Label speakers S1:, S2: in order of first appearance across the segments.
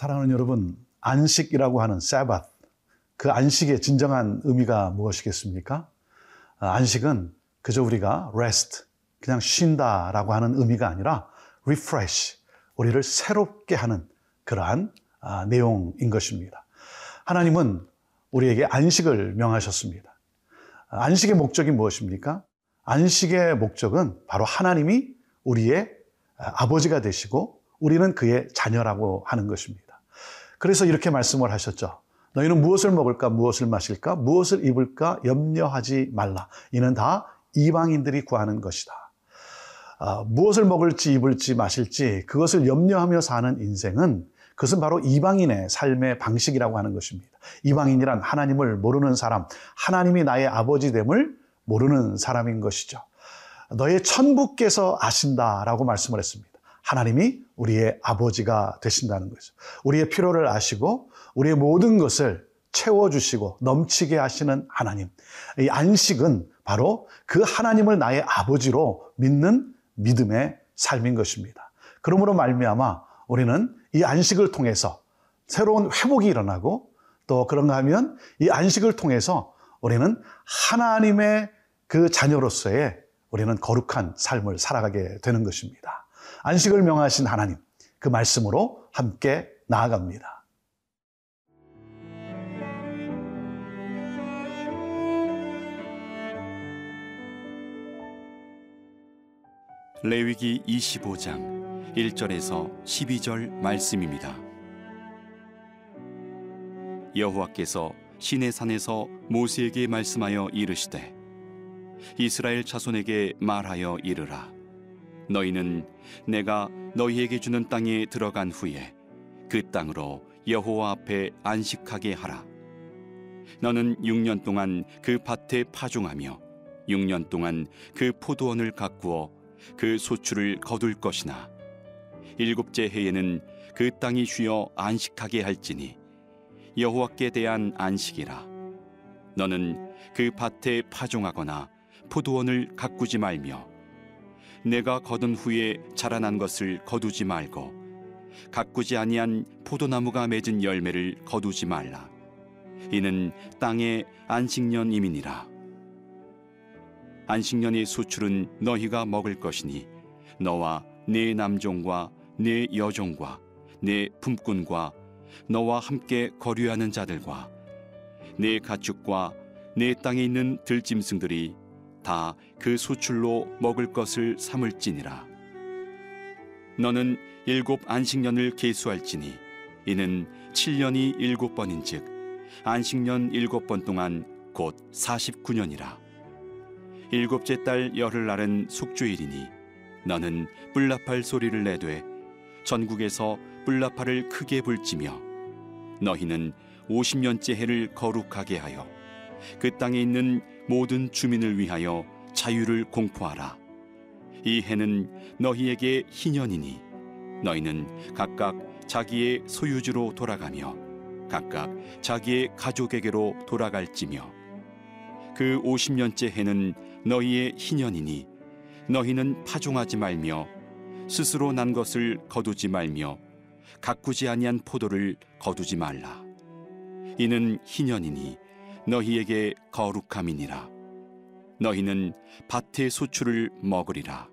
S1: 사랑하는 여러분, 안식이라고 하는 사bat, 그 안식의 진정한 의미가 무엇이겠습니까? 아, 안식은 그저 우리가 rest, 그냥 쉰다라고 하는 의미가 아니라 refresh, 우리를 새롭게 하는 그러한 아, 내용인 것입니다. 하나님은 우리에게 안식을 명하셨습니다. 아, 안식의 목적이 무엇입니까? 안식의 목적은 바로 하나님이 우리의 아버지가 되시고 우리는 그의 자녀라고 하는 것입니다. 그래서 이렇게 말씀을 하셨죠. 너희는 무엇을 먹을까, 무엇을 마실까, 무엇을 입을까 염려하지 말라. 이는 다 이방인들이 구하는 것이다. 아, 무엇을 먹을지 입을지 마실지 그것을 염려하며 사는 인생은 그것은 바로 이방인의 삶의 방식이라고 하는 것입니다. 이방인이란 하나님을 모르는 사람, 하나님이 나의 아버지됨을 모르는 사람인 것이죠. 너의 천부께서 아신다라고 말씀을 했습니다. 하나님이 우리의 아버지가 되신다는 거죠. 우리의 필요를 아시고 우리의 모든 것을 채워주시고 넘치게 하시는 하나님. 이 안식은 바로 그 하나님을 나의 아버지로 믿는 믿음의 삶인 것입니다. 그러므로 말미암아 우리는 이 안식을 통해서 새로운 회복이 일어나고 또 그런가 하면 이 안식을 통해서 우리는 하나님의 그 자녀로서의 우리는 거룩한 삶을 살아가게 되는 것입니다. 안식을 명하신 하나님, 그 말씀으로 함께 나아갑니다.
S2: 레위기 25장 1절에서 12절 말씀입니다. 여호와께서 시내 산에서 모세에게 말씀하여 이르시되 이스라엘 자손에게 말하여 이르라 너희는 내가 너희에게 주는 땅에 들어간 후에 그 땅으로 여호와 앞에 안식하게 하라. 너는 6년 동안 그 밭에 파종하며 6년 동안 그 포도원을 가꾸어 그 소출을 거둘 것이나 일곱째 해에는 그 땅이 쉬어 안식하게 할지니 여호와께 대한 안식이라. 너는 그 밭에 파종하거나 포도원을 가꾸지 말며 내가 거둔 후에 자라난 것을 거두지 말고 가꾸지 아니한 포도나무가 맺은 열매를 거두지 말라. 이는 땅의 안식년임이니라. 안식년의 수출은 너희가 먹을 것이니 너와 네 남종과 네 여종과 네 품꾼과 너와 함께 거류하는 자들과 네 가축과 네 땅에 있는 들짐승들이 다 그 수출로 먹을 것을 삼을지니라. 너는 일곱 안식년을 계수할지니 이는 7년이 일곱 번인즉 안식년 일곱 번 동안 곧 49년이라. 일곱째 달 열흘 날은 숙주일이니 너는 뿔나팔 소리를 내되 전국에서 뿔나팔을 크게 불지며 너희는 50년째 해를 거룩하게 하여 그 땅에 있는 모든 주민을 위하여 자유를 공포하라. 이 해는 너희에게 희년이니 너희는 각각 자기의 소유주로 돌아가며 각각 자기의 가족에게로 돌아갈지며 그 50년째 해는 너희의 희년이니 너희는 파종하지 말며 스스로 난 것을 거두지 말며 가꾸지 아니한 포도를 거두지 말라. 이는 희년이니 너희에게 거룩함이니라 너희는 밭의 소출을 먹으리라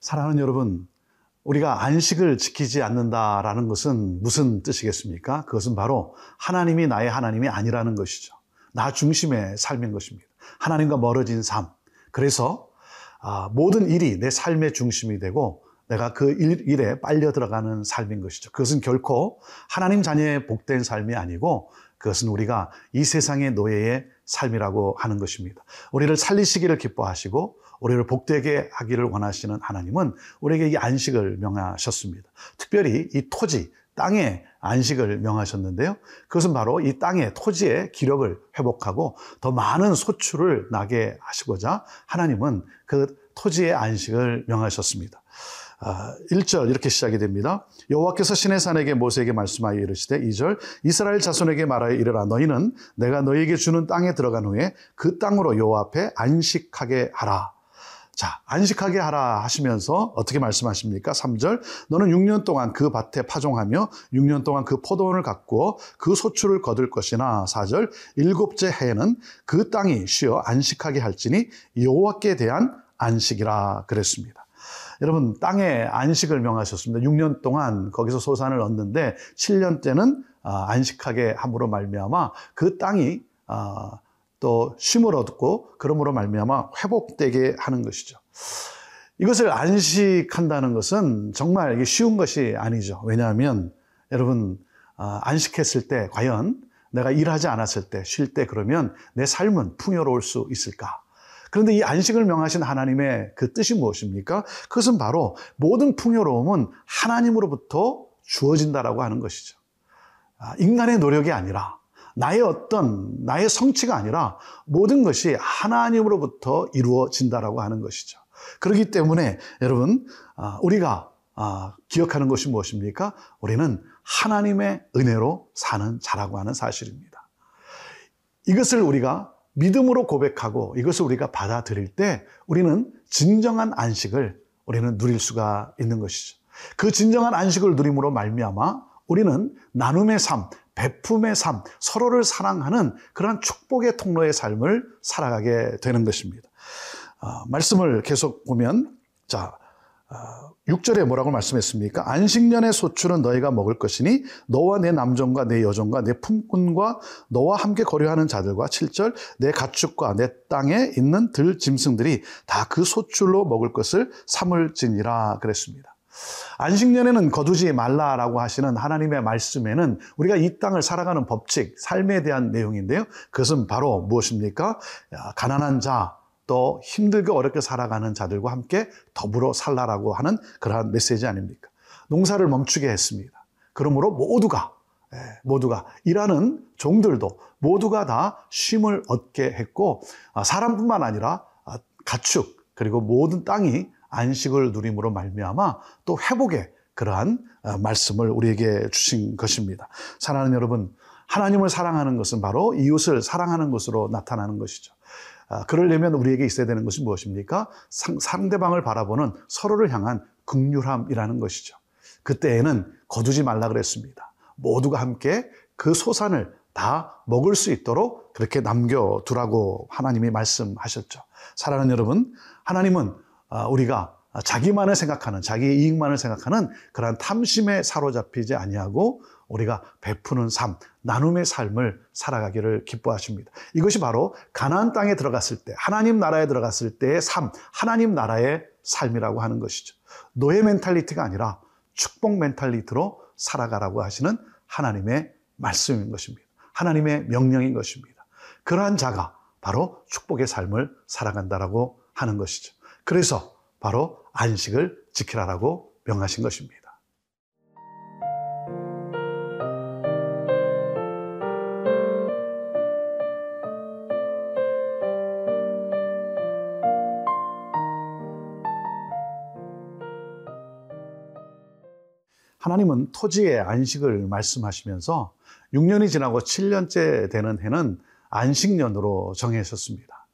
S1: 사랑하는 여러분 우리가 안식을 지키지 않는다라는 것은 무슨 뜻이겠습니까? 그것은 바로 하나님이 나의 하나님이 아니라는 것이죠. 나 중심의 삶인 것입니다. 하나님과 멀어진 삶. 그래서 아, 모든 일이 내 삶의 중심이 되고 내가 그 일, 일에 빨려 들어가는 삶인 것이죠. 그것은 결코 하나님 자녀의 복된 삶이 아니고 그것은 우리가 이 세상의 노예의 삶이라고 하는 것입니다. 우리를 살리시기를 기뻐하시고 우리를 복되게 하기를 원하시는 하나님은 우리에게 이 안식을 명하셨습니다. 특별히 이 토지, 땅에 안식을 명하셨는데요. 그것은 바로 이 땅의 토지의 기력을 회복하고 더 많은 소출을 나게 하시고자 하나님은 그 토지의 안식을 명하셨습니다. 1절 아, 이렇게 시작이 됩니다. 여호와께서 신의 산에게 모세에게 말씀하여 이르시되 2절 이스라엘 자손에게 말하여 이르라 너희는 내가 너희에게 주는 땅에 들어간 후에 그 땅으로 여호와 앞에 안식하게 하라. 자, 안식하게 하라 하시면서 어떻게 말씀하십니까? 3절. 너는 6년 동안 그 밭에 파종하며 6년 동안 그 포도원을 갖고 그 소출을 거둘 것이나 4절. 일곱째 해에는 그 땅이 쉬어 안식하게 할지니 여호와께 대한 안식이라 그랬습니다. 여러분 땅에 안식을 명하셨습니다. 6년 동안 거기서 소산을 얻는데 7년째는 아, 안식하게 함으로 말미암아 그 땅이 아, 또 쉼을 얻고 그러므로 말미암아 회복되게 하는 것이죠. 이것을 안식한다는 것은 정말 쉬운 것이 아니죠. 왜냐하면 여러분 아, 안식했을 때 과연 내가 일하지 않았을 때 쉴 때 그러면 내 삶은 풍요로울 수 있을까? 그런데 이 안식을 명하신 하나님의 그 뜻이 무엇입니까? 그것은 바로 모든 풍요로움은 하나님으로부터 주어진다라고 하는 것이죠. 인간의 노력이 아니라 나의 어떤 나의 성취가 아니라 모든 것이 하나님으로부터 이루어진다라고 하는 것이죠. 그렇기 때문에 여러분 아, 우리가 아, 기억하는 것이 무엇입니까? 우리는 하나님의 은혜로 사는 자라고 하는 사실입니다. 이것을 우리가 믿음으로 고백하고 이것을 우리가 받아들일 때 우리는 진정한 안식을 우리는 누릴 수가 있는 것이죠. 그 진정한 안식을 누림으로 말미암아 우리는 나눔의 삶, 베품의 삶, 서로를 사랑하는 그러한 축복의 통로의 삶을 살아가게 되는 것입니다. 어, 말씀을 계속 보면, 자, 어, 6절에 뭐라고 말씀했습니까? 안식년의 소출은 너희가 먹을 것이니 너와 내 남종과 내 여종과 내 품꾼과 너와 함께 거류하는 자들과 7절 내 가축과 내 땅에 있는 들 짐승들이 다 그 소출로 먹을 것을 삼을지니라 그랬습니다. 안식년에는 거두지 말라라고 하시는 하나님의 말씀에는 우리가 이 땅을 살아가는 법칙, 삶에 대한 내용인데요. 그것은 바로 무엇입니까? 가난한 자, 또 힘들게 어렵게 살아가는 자들과 함께 더불어 살라라고 하는 그러한 메시지 아닙니까? 농사를 멈추게 했습니다. 그러므로 모두가 예, 모두가 일하는 종들도 모두가 다 쉼을 얻게 했고 아, 사람뿐만 아니라 아, 가축 그리고 모든 땅이 안식을 누림으로 말미암아 또 회복의 그러한 어, 말씀을 우리에게 주신 것입니다. 사랑하는 여러분, 하나님을 사랑하는 것은 바로 이웃을 사랑하는 것으로 나타나는 것이죠. 아, 그러려면 우리에게 있어야 되는 것이 무엇입니까? 상대방을 바라보는 서로를 향한 극률함이라는 것이죠. 그때에는 거두지 말라 그랬습니다. 모두가 함께 그 소산을 다 먹을 수 있도록 그렇게 남겨두라고 하나님이 말씀하셨죠. 사랑하는 여러분, 하나님은 아, 우리가 자기만을 생각하는 자기 이익만을 생각하는 그러한 탐심에 사로잡히지 아니하고 우리가 베푸는 삶, 나눔의 삶을 살아가기를 기뻐하십니다. 이것이 바로 가나안 땅에 들어갔을 때, 하나님 나라에 들어갔을 때의 삶, 하나님 나라의 삶이라고 하는 것이죠. 노예 mentality가 아니라 축복 mentality로 살아가라고 하시는 하나님의 말씀인 것입니다. 하나님의 명령인 것입니다. 그러한 자가 바로 축복의 삶을 살아간다라고 하는 것이죠. 그래서 바로 안식을 지키라라고 명하신 것입니다. 하나님은 토지의 안식을 말씀하시면서 6년이 지나고 7년째 되는 해는 안식년으로 정하셨습니다.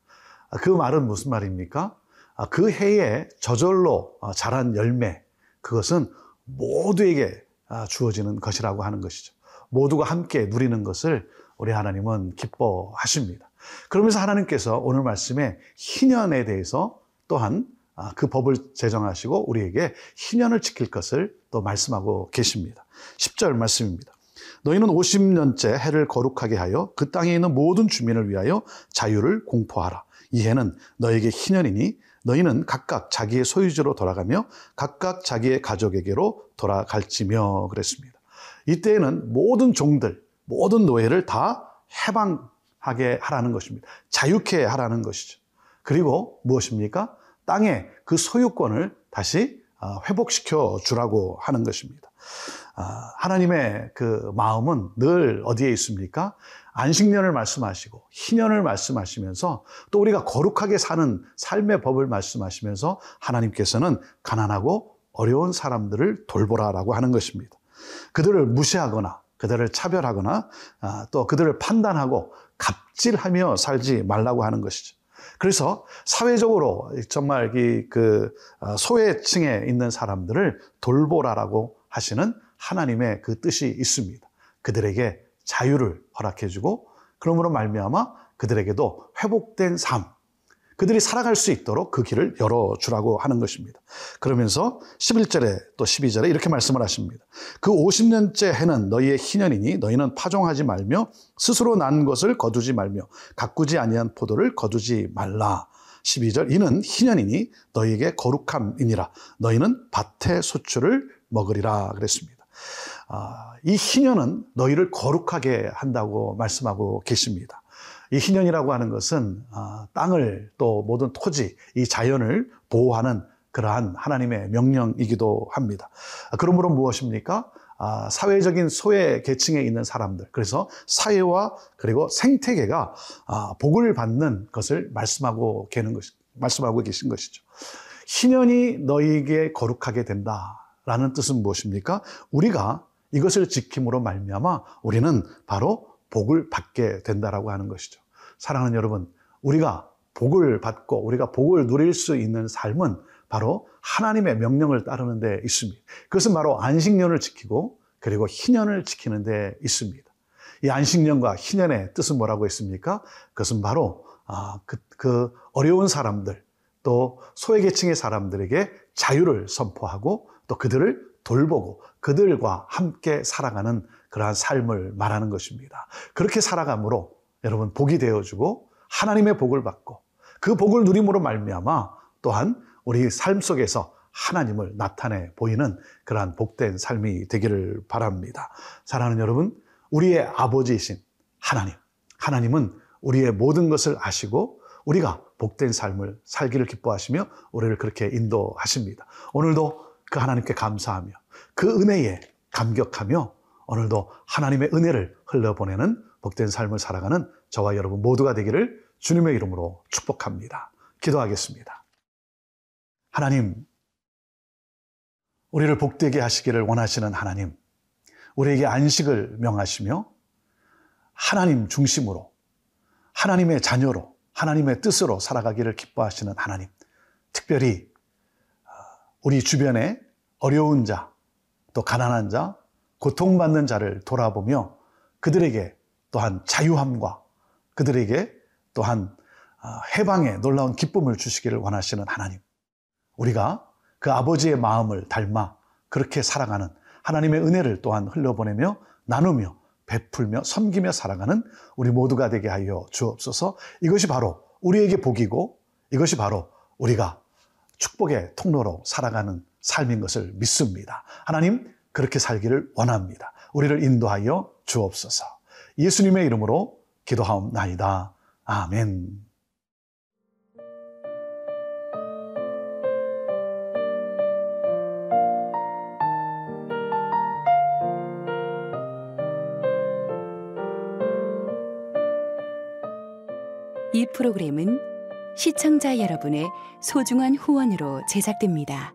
S1: 그 말은 무슨 말입니까? 아, 그 해에 저절로 어, 자란 열매, 그것은 모두에게 아, 주어지는 것이라고 하는 것이죠. 모두가 함께 누리는 것을 우리 하나님은 기뻐하십니다. 그러면서 하나님께서 오늘 말씀에 희년에 대해서 또한 아, 그 법을 제정하시고 우리에게 희년을 지킬 것을 또 말씀하고 계십니다. 10절 말씀입니다. 너희는 50년째 해를 거룩하게 하여 그 땅에 있는 모든 주민을 위하여 자유를 공포하라. 이 해는 너에게 희년이니 너희는 각각 자기의 소유지로 돌아가며 각각 자기의 가족에게로 돌아갈지며 그랬습니다. 이때에는 모든 종들, 모든 노예를 다 해방하게 하라는 것입니다. 자유케 하라는 것이죠. 그리고 무엇입니까? 땅의 그 소유권을 다시 아, 회복시켜 주라고 하는 것입니다. 아, 하나님의 그 마음은 늘 어디에 있습니까? 안식년을 말씀하시고 희년을 말씀하시면서 또 우리가 거룩하게 사는 삶의 법을 말씀하시면서 하나님께서는 가난하고 어려운 사람들을 돌보라라고 하는 것입니다. 그들을 무시하거나 그들을 차별하거나 아, 또 그들을 판단하고 갑질하며 살지 말라고 하는 것이죠. 그래서 사회적으로 정말 그 어, 소외층에 있는 사람들을 돌보라라고 하시는 하나님의 그 뜻이 있습니다. 그들에게 자유를 허락해 주고 그러므로 말미암아 그들에게도 회복된 삶, 그들이 살아갈 수 있도록 그 길을 열어 주라고 하는 것입니다. 그러면서 11절에 또 12절에 이렇게 말씀을 하십니다. 그 50년째 해는 너희의 희년이니 너희는 파종하지 말며 스스로 난 것을 거두지 말며 가꾸지 아니한 포도를 거두지 말라. 12절 이는 희년이니 너희에게 거룩함이니라 너희는 밭의 소출을 먹으리라 그랬습니다. 아, 이 희년은 너희를 거룩하게 한다고 말씀하고 계십니다. 이 희년이라고 하는 것은 아, 땅을 또 모든 토지, 이 자연을 보호하는 그러한 하나님의 명령이기도 합니다. 그러므로 무엇입니까? 아, 사회적인 소외 계층에 있는 사람들, 그래서 사회와 그리고 생태계가 아, 복을 받는 것을 말씀하고 계는 것, 말씀하고 계신 것이죠. 희년이 너희에게 거룩하게 된다라는 뜻은 무엇입니까? 우리가 이것을 지킴으로 말미암아 우리는 바로 복을 받게 된다라고 하는 것이죠. 사랑하는 여러분, 우리가 복을 받고 우리가 복을 누릴 수 있는 삶은 바로 하나님의 명령을 따르는 데 있습니다. 그것은 바로 안식년을 지키고 그리고 희년을 지키는 데 있습니다. 이 안식년과 희년의 뜻은 뭐라고 했습니까? 그것은 바로 아, 그, 그 어려운 사람들 또 소외계층의 사람들에게 자유를 선포하고 또 그들을 돌보고 그들과 함께 살아가는 그러한 삶을 말하는 것입니다. 그렇게 살아감으로 여러분 복이 되어주고 하나님의 복을 받고 그 복을 누림으로 말미암아 또한 우리 삶 속에서 하나님을 나타내 보이는 그러한 복된 삶이 되기를 바랍니다. 사랑하는 여러분, 우리의 아버지이신 하나님, 하나님은 우리의 모든 것을 아시고 우리가 복된 삶을 살기를 기뻐하시며 우리를 그렇게 인도하십니다. 오늘도 그 하나님께 감사하며 그 은혜에 감격하며 오늘도 하나님의 은혜를 흘려보내는 복된 삶을 살아가는 저와 여러분 모두가 되기를 주님의 이름으로 축복합니다. 기도하겠습니다. 하나님, 우리를 복되게 하시기를 원하시는 하나님, 우리에게 안식을 명하시며 하나님 중심으로, 하나님의 자녀로, 하나님의 뜻으로 살아가기를 기뻐하시는 하나님, 특별히 어, 우리 주변에 어려운 자, 또 가난한 자, 고통받는 자를 돌아보며 그들에게 또한 자유함과 그들에게 또한 아, 해방의 놀라운 기쁨을 주시기를 원하시는 하나님. 우리가 그 아버지의 마음을 닮아 그렇게 살아가는 하나님의 은혜를 또한 흘려보내며 나누며 베풀며 섬기며 살아가는 우리 모두가 되게 하여 주옵소서 이것이 바로 우리에게 복이고 이것이 바로 우리가 축복의 통로로 살아가는 삶인 것을 믿습니다. 하나님, 그렇게 살기를 원합니다. 우리를 인도하여 주옵소서. 예수님의 이름으로 기도하옵나이다. 아멘.
S3: 이 프로그램은 시청자 여러분의 소중한 후원으로 제작됩니다.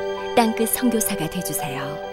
S3: 땅끝 성교사가 되주세요